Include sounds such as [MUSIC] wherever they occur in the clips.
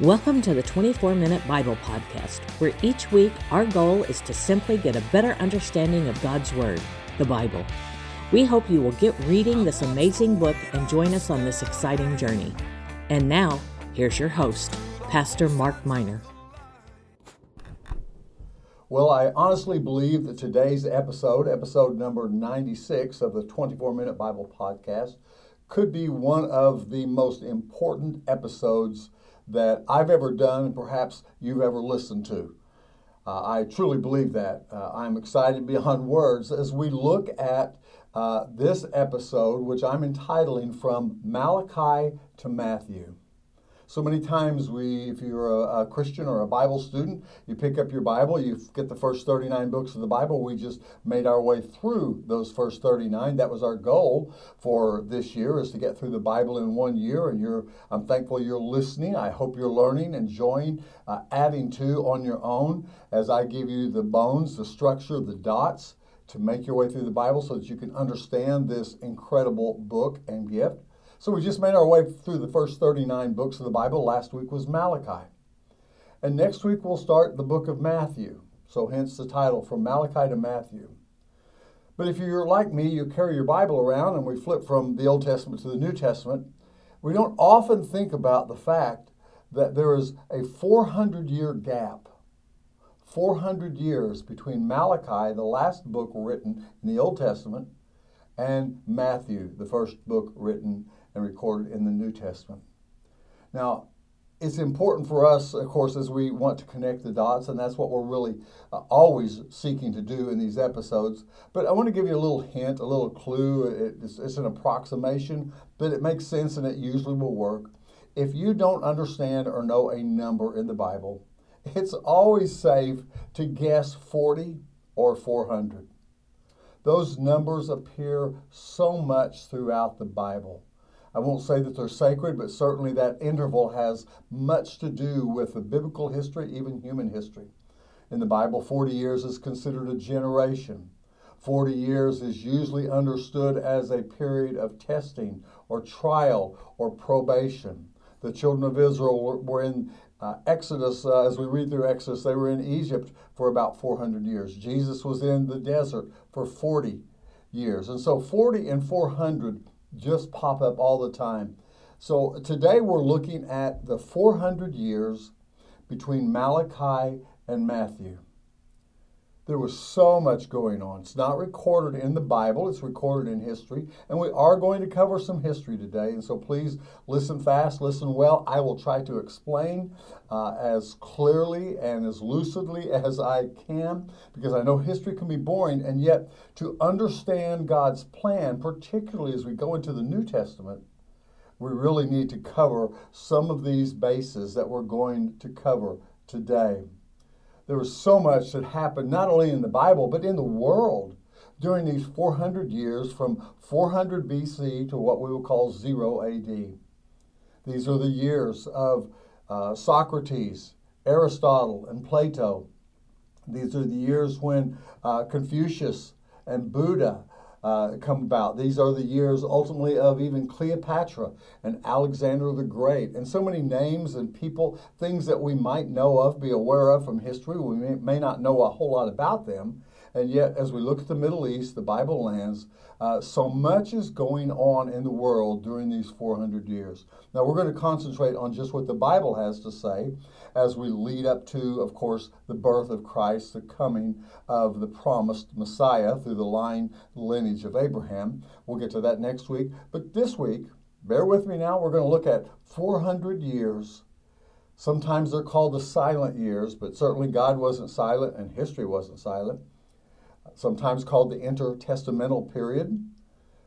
Welcome to the 24 Minute Bible Podcast, where each week our goal is to simply get a better understanding of God's Word, the Bible. We hope you will get reading this amazing book and join us on this exciting journey. And now, here's your host, Pastor Mark Miner. Well, I honestly believe that today's episode, episode number 96 of the 24 Minute Bible Podcast, could be one of the most important episodes that I've ever done and perhaps you've ever listened to. Uh, I truly believe that. Uh, I'm excited beyond [LAUGHS] words as we look at uh, this episode, which I'm entitling From Malachi to Matthew. So many times, we, if you're a, a, Christian or a Bible student, you pick up your Bible, you get the first 39 books of the Bible. We just made our way through those first 39. That was our goal for this year, is to get through the Bible in one year. And you're, I'm thankful you're listening. I hope you're learning, enjoying, uh, adding to on your own as I give you the bones, the structure, the dots to make your way through the Bible so that you can understand this incredible book and gift. So we just made our way through the first 39 books of the Bible. Last week was Malachi. And next week we'll start the book of Matthew. So hence the title, From Malachi to Matthew. But if you're like me, you carry your Bible around and we flip from the Old Testament to the New Testament, we don't often think about the fact that there is a 400 year gap. 400 years between Malachi, the last book written in the Old Testament, and Matthew, the first book written and recorded in the New Testament. Now, it's important for us, of course, as we want to connect the dots, and that's what we're really uh, always seeking to do in these episodes. But I want to give you a little hint, a little clue. It's, it's an approximation, but it makes sense and it usually will work. If you don't understand or know a number in the Bible, it's always safe to guess 40 or 400. Those numbers appear so much throughout the Bible. I won't say that they're sacred, but certainly that interval has much to do with the biblical history, even human history. In the Bible, 40 years is considered a generation. 40 years is usually understood as a period of testing or trial or probation. The children of Israel were in uh, Exodus, uh, as we read through Exodus, they were in Egypt for about 400 years. Jesus was in the desert for 40 years. And so 40 and 400 just pop up all the time. So today we're looking at the 400 years between Malachi and Matthew. There was so much going on. It's not recorded in the Bible, it's recorded in history. And we are going to cover some history today. And so please listen fast, listen well. I will try to explain uh, as clearly and as lucidly [LAUGHS] as I can because I know history can be boring. And yet, to understand God's plan, particularly as we go into the New Testament, we really need to cover some of these bases that we're going to cover today there was so much that happened not only in the Bible, but in the world during these 400 years from 400 BC to what we will call 0 AD. These are the years of uh, Socrates, Aristotle, and Plato. These are the years when uh, Confucius and Buddha uh, come about. These are the years ultimately of even Cleopatra and Alexander the Great, and so many names and people, things that we might know of, be aware of from history. We may, may not know a whole lot about them. And yet, as we look at the Middle East, the Bible lands, uh, so much is going on in the world during these 400 years. Now, we're going to concentrate on just what the Bible has to say as we lead up to, of course, the birth of Christ, the coming of the promised Messiah through the line, lineage of Abraham. We'll get to that next week. But this week, bear with me now, we're going to look at 400 years. Sometimes they're called the silent years, but certainly God wasn't silent and history wasn't silent sometimes called the intertestamental period.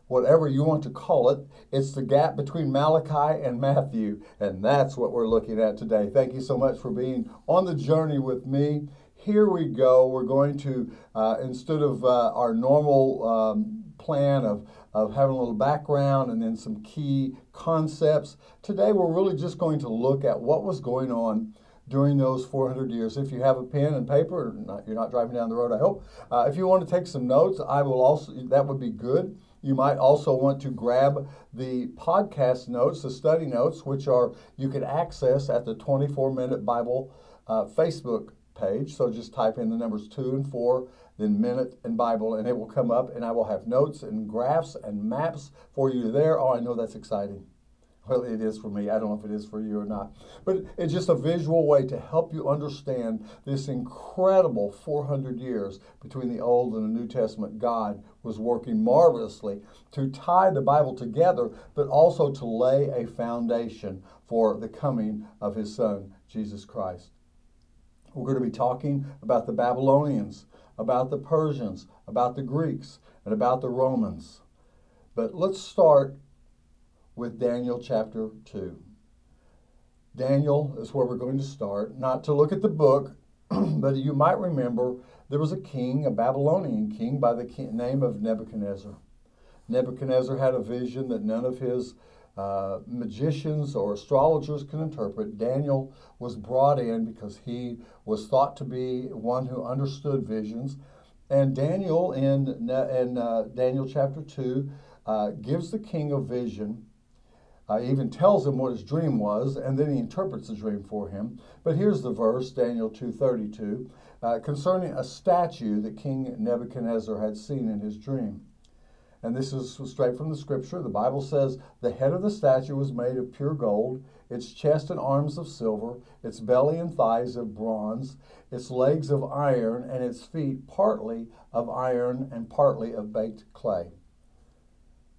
Whatever you want to call it, it's the gap between Malachi and Matthew, and that's what we're looking at today. Thank you so much for being on the journey with me. Here we go. We're going to, uh, instead of uh, our normal um, plan of, of having a little background and then some key concepts, today we're really just going to look at what was going on during those 400 years. If you have a pen and paper, not, you're not driving down the road, I hope. Uh, if you want to take some notes, I will also, that would be good. You might also want to grab the podcast notes, the study notes, which are you can access at the 24 Minute Bible uh, Facebook page. So just type in the numbers two and four, then minute and Bible, and it will come up, and I will have notes and graphs and maps for you there. Oh, I know that's exciting. Well, it is for me. I don't know if it is for you or not. But it's just a visual way to help you understand this incredible 400 years between the Old and the New Testament. God was working marvelously to tie the Bible together, but also to lay a foundation for the coming of His Son, Jesus Christ. We're going to be talking about the Babylonians, about the Persians, about the Greeks, and about the Romans. But let's start with Daniel chapter 2. Daniel is where we're going to start, not to look at the book, [CLEARS THROAT] but you might remember there was a king, a Babylonian king, by the name of Nebuchadnezzar. Nebuchadnezzar had a vision that none of his uh, magicians or astrologers can interpret. Daniel was brought in because he was thought to be one who understood visions. And Daniel, in, in uh, Daniel chapter 2, uh, gives the king a vision uh, even tells him what his dream was, and then he interprets the dream for him. But here's the verse, Daniel 2.32, uh, concerning a statue that King Nebuchadnezzar had seen in his dream. And this is straight from the scripture. The Bible says, The head of the statue was made of pure gold, its chest and arms of silver, its belly and thighs of bronze, its legs of iron, and its feet partly of iron and partly of baked clay.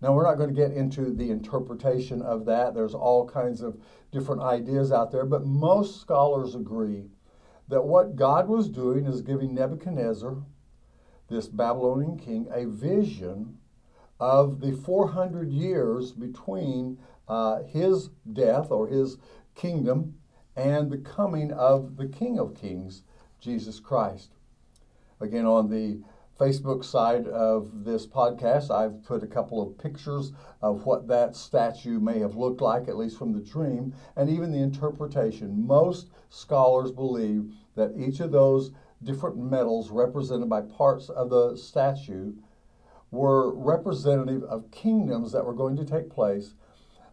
Now, we're not going to get into the interpretation of that. There's all kinds of different ideas out there, but most scholars agree that what God was doing is giving Nebuchadnezzar, this Babylonian king, a vision of the 400 years between uh, his death or his kingdom and the coming of the King of Kings, Jesus Christ. Again, on the Facebook side of this podcast, I've put a couple of pictures of what that statue may have looked like, at least from the dream, and even the interpretation. Most scholars believe that each of those different metals represented by parts of the statue were representative of kingdoms that were going to take place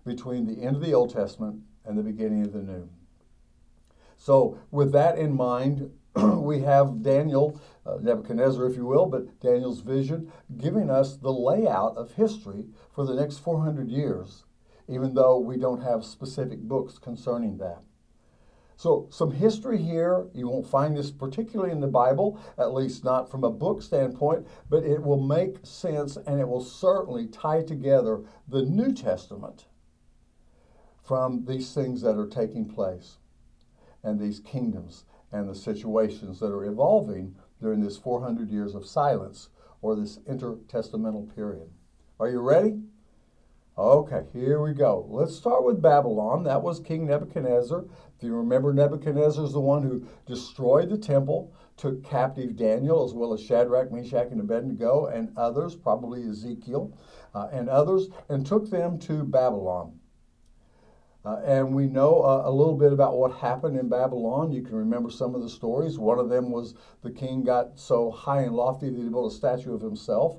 between the end of the Old Testament and the beginning of the New. So, with that in mind, [CLEARS THROAT] we have Daniel, uh, Nebuchadnezzar, if you will, but Daniel's vision giving us the layout of history for the next 400 years, even though we don't have specific books concerning that. So, some history here. You won't find this particularly in the Bible, at least not from a book standpoint, but it will make sense and it will certainly tie together the New Testament from these things that are taking place and these kingdoms and the situations that are evolving during this 400 years of silence or this intertestamental period. Are you ready? Okay, here we go. Let's start with Babylon. That was King Nebuchadnezzar. If you remember, Nebuchadnezzar is the one who destroyed the temple, took captive Daniel, as well as Shadrach, Meshach, and Abednego, and others, probably Ezekiel, uh, and others, and took them to Babylon. Uh, and we know uh, a little bit about what happened in Babylon. You can remember some of the stories. One of them was the king got so high and lofty that he built a statue of himself.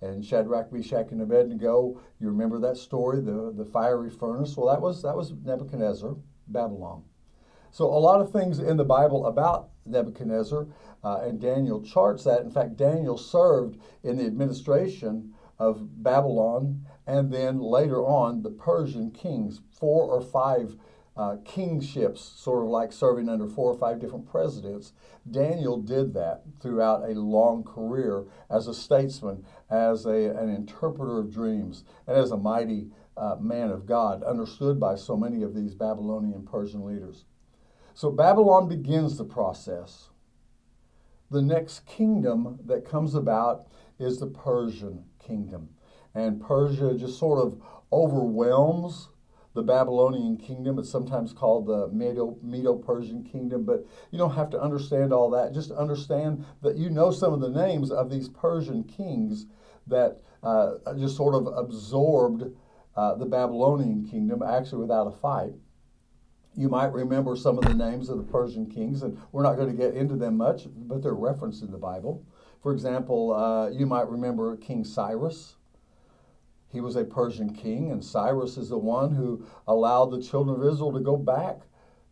And Shadrach, Meshach, and Abednego, you remember that story, the, the fiery furnace? Well, that was, that was Nebuchadnezzar, Babylon. So, a lot of things in the Bible about Nebuchadnezzar, uh, and Daniel charts that. In fact, Daniel served in the administration of Babylon and then later on the Persian kings, four or five uh, kingships, sort of like serving under four or five different presidents. Daniel did that throughout a long career as a statesman, as a, an interpreter of dreams, and as a mighty uh, man of God, understood by so many of these Babylonian Persian leaders. So Babylon begins the process. The next kingdom that comes about is the Persian kingdom and Persia just sort of overwhelms the Babylonian kingdom. It's sometimes called the Medo Persian kingdom, but you don't have to understand all that. Just understand that you know some of the names of these Persian kings that uh, just sort of absorbed uh, the Babylonian kingdom, actually without a fight. You might remember some of the names of the Persian kings, and we're not going to get into them much, but they're referenced in the Bible. For example, uh, you might remember King Cyrus He was a Persian king, and Cyrus is the one who allowed the children of Israel to go back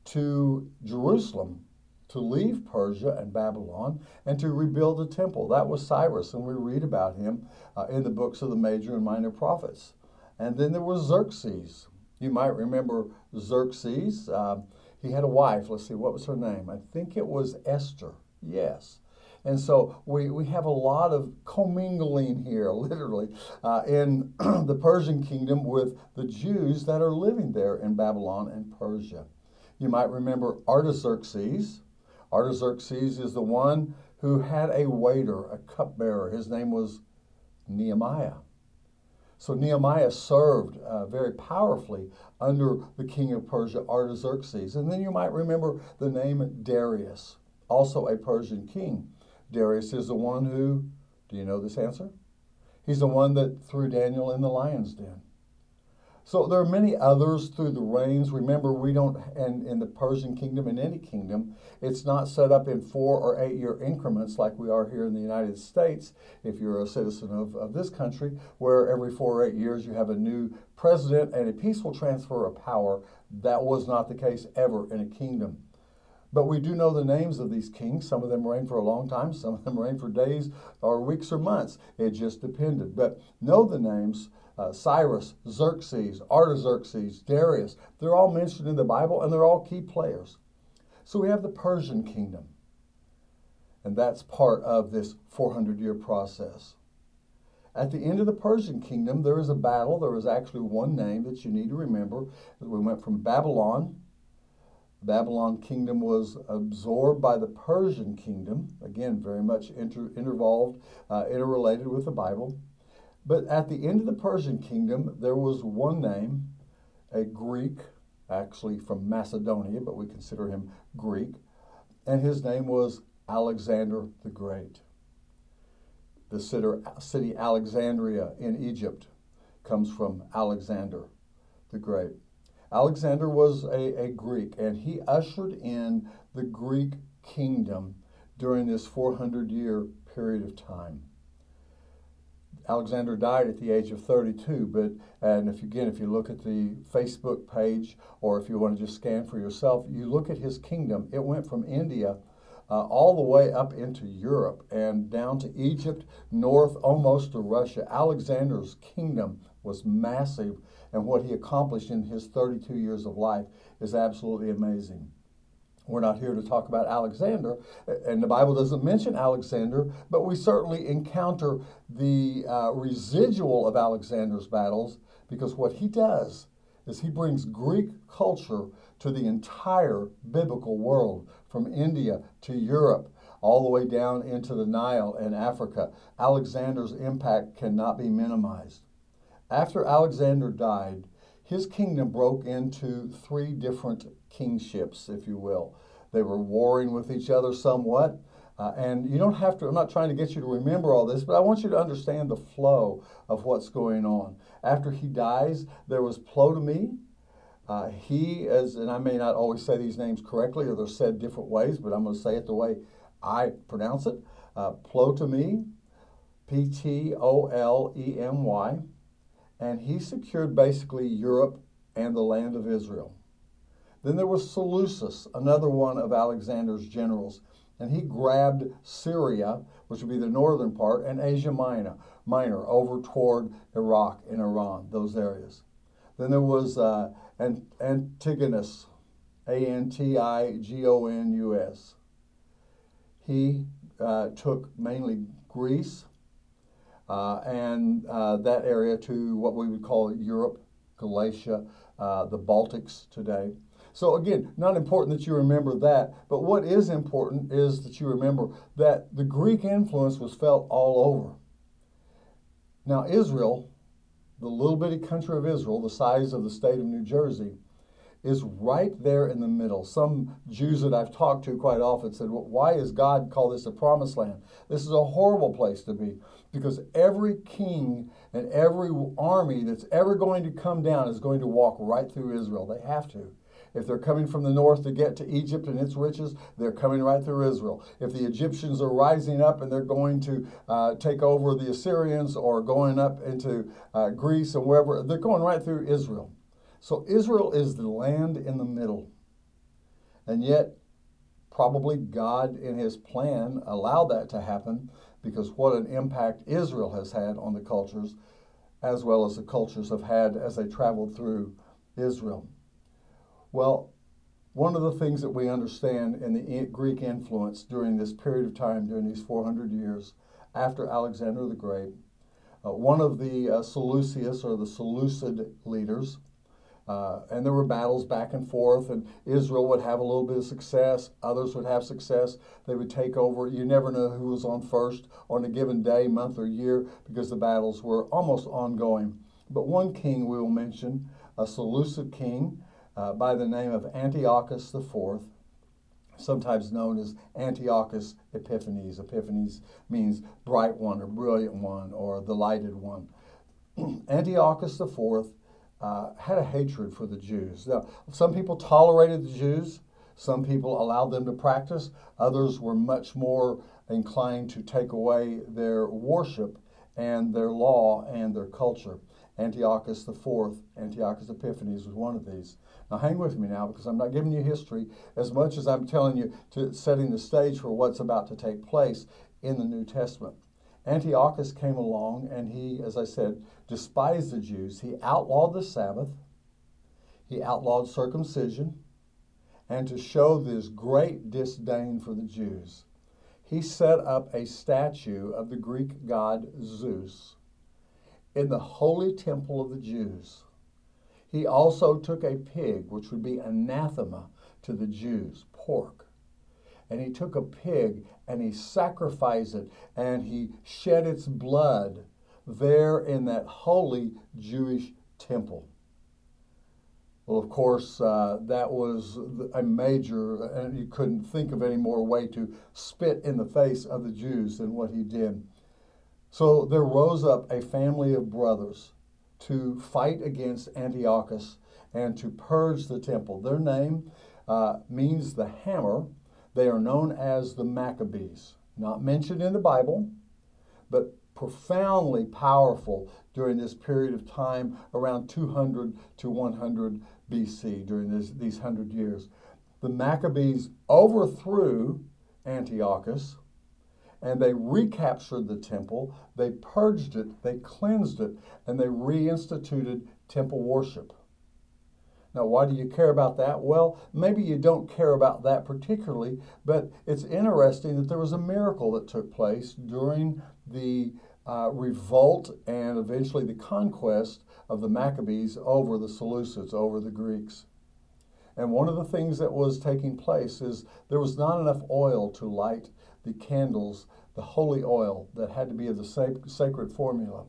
to Jerusalem to leave Persia and Babylon and to rebuild the temple. That was Cyrus, and we read about him uh, in the books of the major and minor prophets. And then there was Xerxes. You might remember Xerxes. Uh, he had a wife. Let's see, what was her name? I think it was Esther. Yes. And so we, we have a lot of commingling here, [LAUGHS] literally, uh, in [CLEARS THROAT] the Persian kingdom with the Jews that are living there in Babylon and Persia. You might remember Artaxerxes. Artaxerxes is the one who had a waiter, a cupbearer. His name was Nehemiah. So Nehemiah served uh, very powerfully under the king of Persia, Artaxerxes. And then you might remember the name Darius, also a Persian king. Darius is the one who, do you know this answer? He's the one that threw Daniel in the lion's den. So there are many others through the reigns. Remember, we don't, and in the Persian kingdom, in any kingdom, it's not set up in four or eight year increments like we are here in the United States, if you're a citizen of, of this country, where every four or eight years you have a new president and a peaceful transfer of power. That was not the case ever in a kingdom. But we do know the names of these kings. Some of them reigned for a long time, some of them reigned for days or weeks or months. It just depended. But know the names uh, Cyrus, Xerxes, Artaxerxes, Darius. They're all mentioned in the Bible and they're all key players. So we have the Persian kingdom. And that's part of this 400 year process. At the end of the Persian kingdom, there is a battle. There is actually one name that you need to remember. We went from Babylon. Babylon kingdom was absorbed by the Persian kingdom. Again, very much inter- uh, interrelated with the Bible. But at the end of the Persian kingdom, there was one name, a Greek, actually from Macedonia, but we consider him Greek, and his name was Alexander the Great. The city Alexandria in Egypt comes from Alexander the Great. Alexander was a, a Greek, and he ushered in the Greek kingdom during this 400 year period of time. Alexander died at the age of 32, but and if again if you look at the Facebook page or if you want to just scan for yourself, you look at his kingdom. It went from India uh, all the way up into Europe and down to Egypt, north almost to Russia. Alexander's kingdom was massive, and what he accomplished in his 32 years of life is absolutely amazing. We're not here to talk about Alexander, and the Bible doesn't mention Alexander, but we certainly encounter the uh, residual of Alexander's battles because what he does is he brings Greek culture to the entire biblical world, from India to Europe, all the way down into the Nile and Africa. Alexander's impact cannot be minimized. After Alexander died, his kingdom broke into three different kingships, if you will. They were warring with each other somewhat. Uh, and you don't have to, I'm not trying to get you to remember all this, but I want you to understand the flow of what's going on. After he dies, there was Ptolemy. Uh, he, as, and I may not always say these names correctly or they're said different ways, but I'm going to say it the way I pronounce it. Uh, Ptolemy, P T O L E M Y and he secured basically Europe and the land of Israel. Then there was Seleucus, another one of Alexander's generals, and he grabbed Syria, which would be the northern part, and Asia Minor, Minor over toward Iraq and Iran, those areas. Then there was uh, Antigonus, A N T I G O N U S. He uh, took mainly Greece, and uh, that area to what we would call Europe, Galatia, uh, the Baltics today. So, again, not important that you remember that, but what is important is that you remember that the Greek influence was felt all over. Now, Israel, the little bitty country of Israel, the size of the state of New Jersey, is right there in the middle. Some Jews that I've talked to quite often said, well, Why is God call this a promised land? This is a horrible place to be because every king and every army that's ever going to come down is going to walk right through Israel. They have to. If they're coming from the north to get to Egypt and its riches, they're coming right through Israel. If the Egyptians are rising up and they're going to uh, take over the Assyrians or going up into uh, Greece and wherever, they're going right through Israel. So Israel is the land in the middle. And yet, probably God, in his plan, allowed that to happen because what an impact Israel has had on the cultures, as well as the cultures have had as they traveled through Israel. Well, one of the things that we understand in the Greek influence during this period of time, during these 400 years after Alexander the Great, uh, one of the uh, or the Seleucid leaders, uh, and there were battles back and forth, and Israel would have a little bit of success, others would have success. They would take over. You never know who was on first on a given day, month, or year because the battles were almost ongoing. But one king we will mention, a Seleucid king uh, by the name of Antiochus IV, sometimes known as Antiochus Epiphanes. Epiphanes means bright one or brilliant one or the lighted one. [CLEARS THROAT] Antiochus IV uh, had a hatred for the Jews. Now, some people tolerated the Jews, some people allowed them to practice, others were much more inclined to take away their worship and their law and their culture. Antiochus IV, Antiochus Epiphanes was one of these. Now, hang with me now because I'm not giving you history as much as I'm telling you to setting the stage for what's about to take place in the New Testament. Antiochus came along and he, as I said, despised the Jews. He outlawed the Sabbath, he outlawed circumcision, and to show this great disdain for the Jews, he set up a statue of the Greek god Zeus in the holy temple of the Jews. He also took a pig, which would be anathema to the Jews, pork, and he took a pig and he sacrificed it and he shed its blood there in that holy Jewish temple. Well, of course, uh, that was a major, and you couldn't think of any more way to spit in the face of the Jews than what he did. So there rose up a family of brothers to fight against Antiochus and to purge the temple. Their name uh, means the hammer, they are known as the Maccabees, not mentioned in the Bible, but profoundly powerful during this period of time around 200 to 100 BC, during this, these 100 years. The Maccabees overthrew Antiochus and they recaptured the temple, they purged it, they cleansed it, and they reinstituted temple worship. Now, why do you care about that? Well, maybe you don't care about that particularly, but it's interesting that there was a miracle that took place during the uh, revolt and eventually the conquest of the Maccabees over the Seleucids, over the Greeks. And one of the things that was taking place is there was not enough oil to light the candles, the holy oil that had to be of the sacred formula.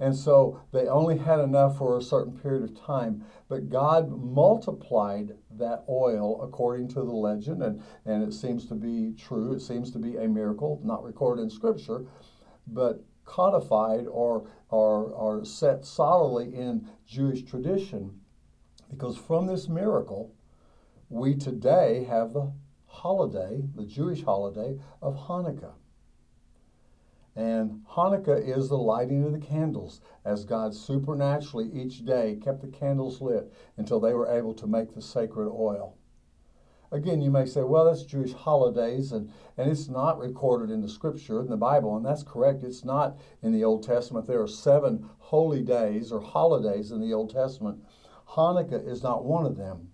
And so they only had enough for a certain period of time. But God multiplied that oil according to the legend, and, and it seems to be true. It seems to be a miracle, not recorded in Scripture, but codified or, or, or set solidly in Jewish tradition. Because from this miracle, we today have the holiday, the Jewish holiday of Hanukkah. And Hanukkah is the lighting of the candles as God supernaturally each day kept the candles lit until they were able to make the sacred oil. Again, you may say, well, that's Jewish holidays, and, and it's not recorded in the scripture, in the Bible, and that's correct. It's not in the Old Testament. There are seven holy days or holidays in the Old Testament. Hanukkah is not one of them.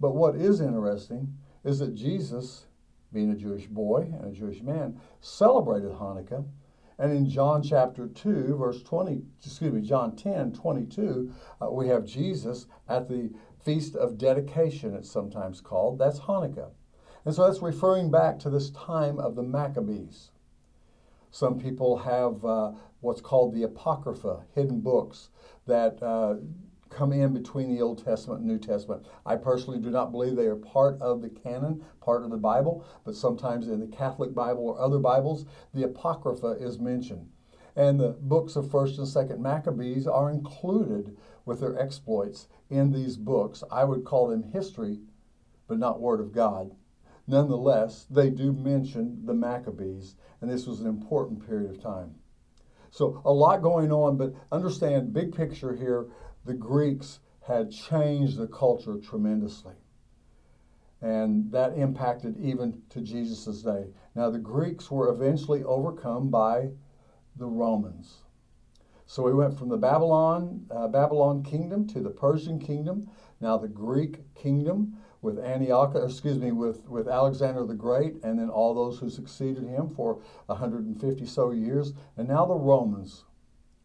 But what is interesting is that Jesus, being a Jewish boy and a Jewish man, celebrated Hanukkah and in John chapter 2, verse 20, excuse me, John 10, 22, uh, we have Jesus at the Feast of Dedication, it's sometimes called. That's Hanukkah. And so that's referring back to this time of the Maccabees. Some people have uh, what's called the Apocrypha, hidden books that uh, come in between the Old Testament and New Testament. I personally do not believe they are part of the canon, part of the Bible, but sometimes in the Catholic Bible or other Bibles, the Apocrypha is mentioned. And the books of 1st and 2nd Maccabees are included with their exploits in these books. I would call them history, but not Word of God. Nonetheless, they do mention the Maccabees, and this was an important period of time. So, a lot going on, but understand, big picture here, the Greeks had changed the culture tremendously. And that impacted even to Jesus' day. Now, the Greeks were eventually overcome by the Romans. So we went from the Babylon, uh, Babylon kingdom to the Persian kingdom, now the Greek kingdom with Antiochus, excuse me, with, with Alexander the Great, and then all those who succeeded him for 150 so years, and now the Romans,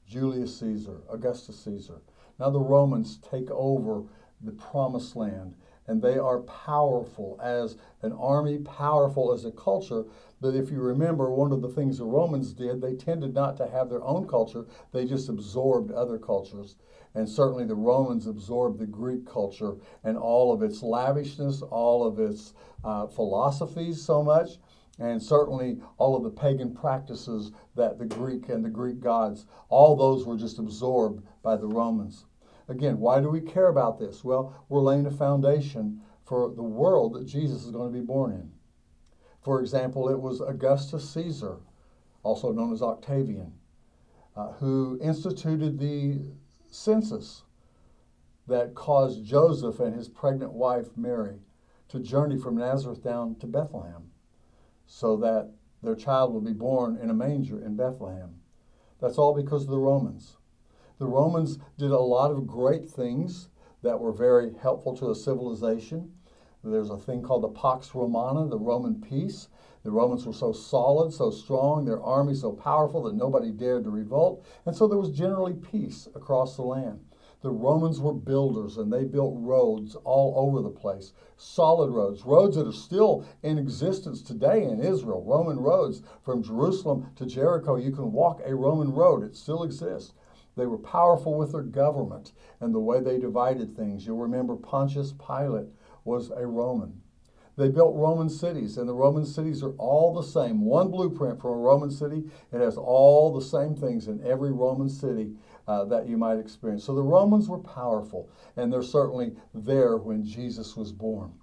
Julius Caesar, Augustus Caesar. Now the Romans take over the promised land and they are powerful as an army, powerful as a culture. But if you remember, one of the things the Romans did, they tended not to have their own culture, they just absorbed other cultures. And certainly the Romans absorbed the Greek culture and all of its lavishness, all of its uh, philosophies so much, and certainly all of the pagan practices that the Greek and the Greek gods, all those were just absorbed by the Romans. Again, why do we care about this? Well, we're laying a foundation for the world that Jesus is going to be born in. For example, it was Augustus Caesar, also known as Octavian, uh, who instituted the census that caused Joseph and his pregnant wife Mary to journey from Nazareth down to Bethlehem so that their child will be born in a manger in Bethlehem. That's all because of the Romans. The Romans did a lot of great things that were very helpful to the civilization. There's a thing called the Pax Romana, the Roman peace. The Romans were so solid, so strong, their army so powerful that nobody dared to revolt, and so there was generally peace across the land. The Romans were builders and they built roads all over the place. Solid roads, roads that are still in existence today in Israel. Roman roads from Jerusalem to Jericho. You can walk a Roman road, it still exists. They were powerful with their government and the way they divided things. You'll remember Pontius Pilate was a Roman. They built Roman cities, and the Roman cities are all the same. One blueprint for a Roman city, it has all the same things in every Roman city uh, that you might experience. So the Romans were powerful, and they're certainly there when Jesus was born.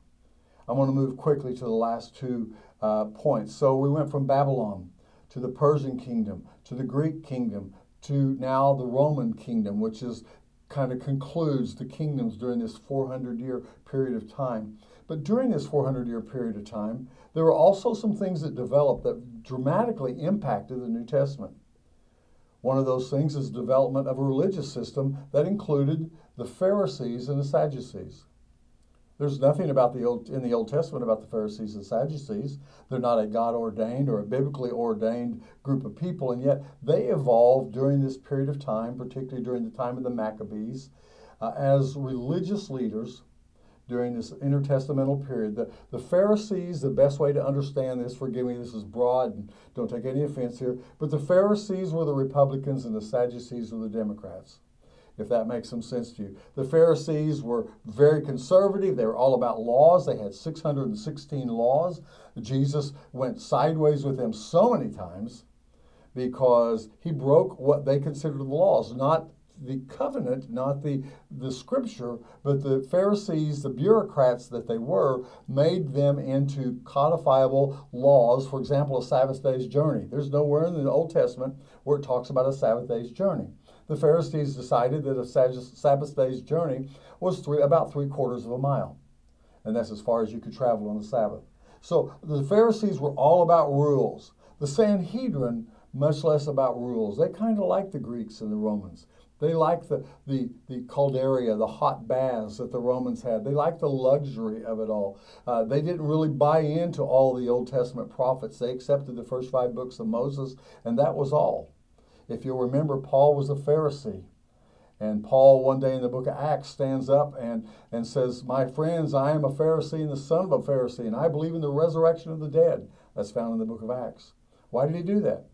I want to move quickly to the last two uh, points. So we went from Babylon to the Persian kingdom, to the Greek kingdom, to now the Roman kingdom, which is kind of concludes the kingdoms during this 400 year period of time. But during this 400 year period of time, there were also some things that developed that dramatically impacted the New Testament. One of those things is the development of a religious system that included the Pharisees and the Sadducees. There's nothing about the old in the Old Testament about the Pharisees and Sadducees. They're not a God ordained or a biblically ordained group of people, and yet they evolved during this period of time, particularly during the time of the Maccabees, uh, as religious leaders during this intertestamental period. The, the Pharisees, the best way to understand this, forgive me, this is broad and don't take any offense here, but the Pharisees were the Republicans and the Sadducees were the Democrats if that makes some sense to you. The Pharisees were very conservative. They were all about laws. They had 616 laws. Jesus went sideways with them so many times because he broke what they considered the laws, not the covenant, not the, the scripture, but the Pharisees, the bureaucrats that they were, made them into codifiable laws. For example, a Sabbath day's journey. There's nowhere in the Old Testament where it talks about a Sabbath day's journey the Pharisees decided that a Sabbath day's journey was three, about three quarters of a mile. And that's as far as you could travel on the Sabbath. So the Pharisees were all about rules. The Sanhedrin, much less about rules. They kind of like the Greeks and the Romans. They liked the, the, the caldaria, the hot baths that the Romans had. They liked the luxury of it all. Uh, they didn't really buy into all the Old Testament prophets. They accepted the first five books of Moses, and that was all. If you'll remember, Paul was a Pharisee. And Paul, one day in the book of Acts, stands up and, and says, My friends, I am a Pharisee and the son of a Pharisee, and I believe in the resurrection of the dead. That's found in the book of Acts. Why did he do that?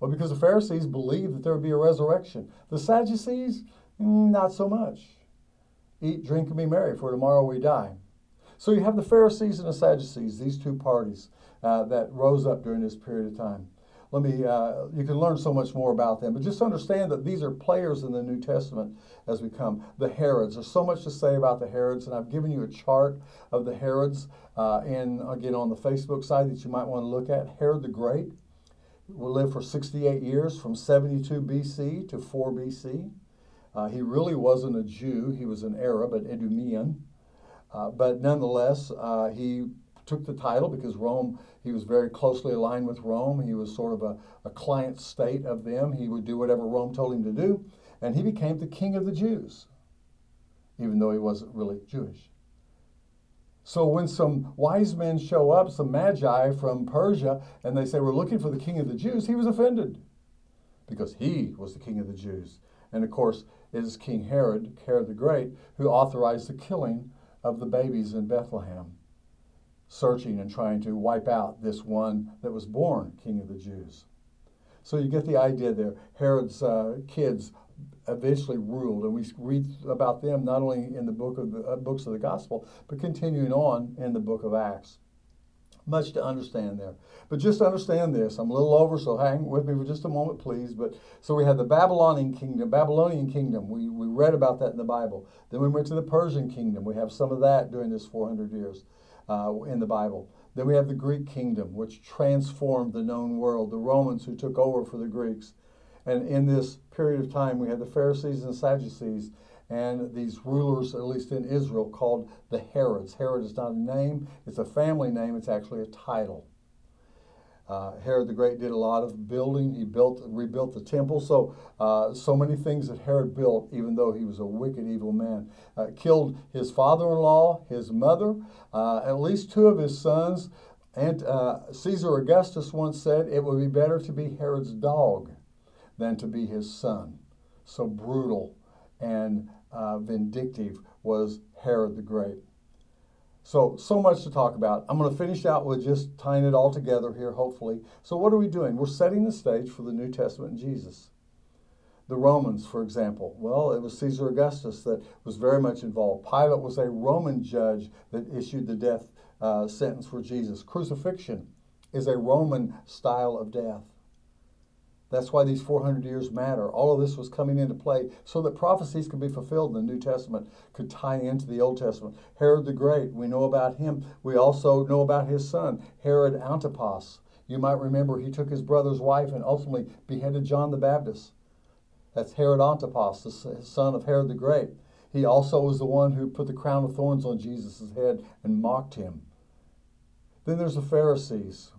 Well, because the Pharisees believed that there would be a resurrection. The Sadducees, mm, not so much. Eat, drink, and be merry, for tomorrow we die. So you have the Pharisees and the Sadducees, these two parties uh, that rose up during this period of time. let me, uh, you can learn so much more about them. But just understand that these are players in the New Testament as we come. The Herods. There's so much to say about the Herods, and I've given you a chart of the Herods uh, in, again, on the Facebook side that you might want to look at. Herod the Great will live for 68 years from 72 BC to 4 BC. Uh, he really wasn't a Jew, he was an Arab, an Idumean. Uh, but nonetheless, uh, he took the title because Rome, he was very closely aligned with Rome. He was sort of a, a client state of them. He would do whatever Rome told him to do. And he became the king of the Jews, even though he wasn't really Jewish. So when some wise men show up, some magi from Persia, and they say, We're looking for the king of the Jews, he was offended because he was the king of the Jews. And of course, it is King Herod, Herod the Great, who authorized the killing of the babies in Bethlehem, searching and trying to wipe out this one that was born king of the Jews. So you get the idea there. Herod's uh, kids eventually ruled, and we read about them not only in the book of the uh, books of the gospel, but continuing on in the book of Acts. Much to understand there, but just understand this. I'm a little over, so hang with me for just a moment, please. But so we had the Babylonian kingdom, Babylonian kingdom. We we read about that in the Bible. Then we went to the Persian kingdom. We have some of that during this 400 years uh, in the Bible. Then we have the Greek kingdom, which transformed the known world. The Romans who took over for the Greeks. And in this period of time, we had the Pharisees and Sadducees and these rulers, at least in Israel, called the Herods. Herod is not a name, it's a family name, it's actually a title. Uh, Herod the Great did a lot of building. He built, rebuilt the temple. So, uh, so many things that Herod built, even though he was a wicked, evil man. Uh, killed his father-in-law, his mother, uh, at least two of his sons. And uh, Caesar Augustus once said, "It would be better to be Herod's dog than to be his son. So brutal and uh, vindictive was Herod the Great. So, so much to talk about. I'm going to finish out with just tying it all together here, hopefully. So, what are we doing? We're setting the stage for the New Testament and Jesus. The Romans, for example, well, it was Caesar Augustus that was very much involved. Pilate was a Roman judge that issued the death uh, sentence for Jesus. Crucifixion is a Roman style of death. That's why these 400 years matter. All of this was coming into play so that prophecies could be fulfilled in the New Testament, could tie into the Old Testament. Herod the Great, we know about him. We also know about his son, Herod Antipas. You might remember he took his brother's wife and ultimately beheaded John the Baptist. That's Herod Antipas, the son of Herod the Great. He also was the one who put the crown of thorns on Jesus' head and mocked him. Then there's the Pharisees.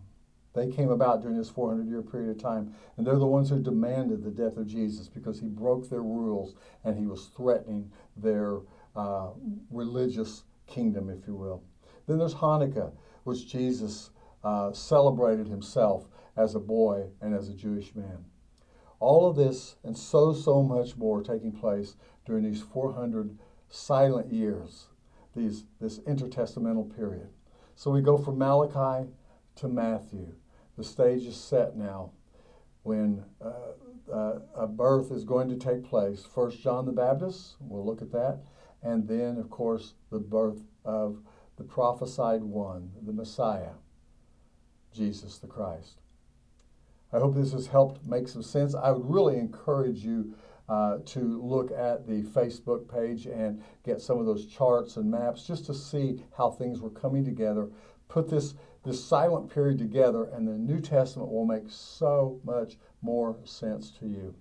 They came about during this 400 year period of time, and they're the ones who demanded the death of Jesus because he broke their rules and he was threatening their uh, religious kingdom, if you will. Then there's Hanukkah, which Jesus uh, celebrated himself as a boy and as a Jewish man. All of this and so, so much more taking place during these 400 silent years, these, this intertestamental period. So we go from Malachi to Matthew. The stage is set now when uh, uh, a birth is going to take place. First, John the Baptist, we'll look at that. And then, of course, the birth of the prophesied one, the Messiah, Jesus the Christ. I hope this has helped make some sense. I would really encourage you uh, to look at the Facebook page and get some of those charts and maps just to see how things were coming together. Put this this silent period together, and the New Testament will make so much more sense to you.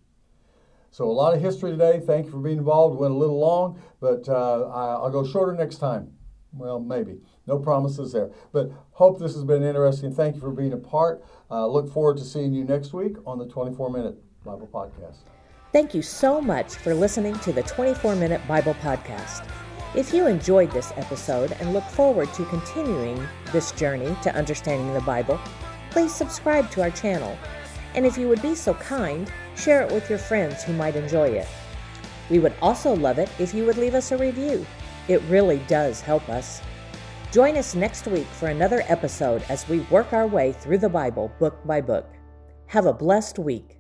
So, a lot of history today. Thank you for being involved. Went a little long, but uh, I'll go shorter next time. Well, maybe. No promises there. But hope this has been interesting. Thank you for being a part. Uh, look forward to seeing you next week on the 24 Minute Bible Podcast. Thank you so much for listening to the 24 Minute Bible Podcast. If you enjoyed this episode and look forward to continuing this journey to understanding the Bible, please subscribe to our channel. And if you would be so kind, share it with your friends who might enjoy it. We would also love it if you would leave us a review. It really does help us. Join us next week for another episode as we work our way through the Bible book by book. Have a blessed week.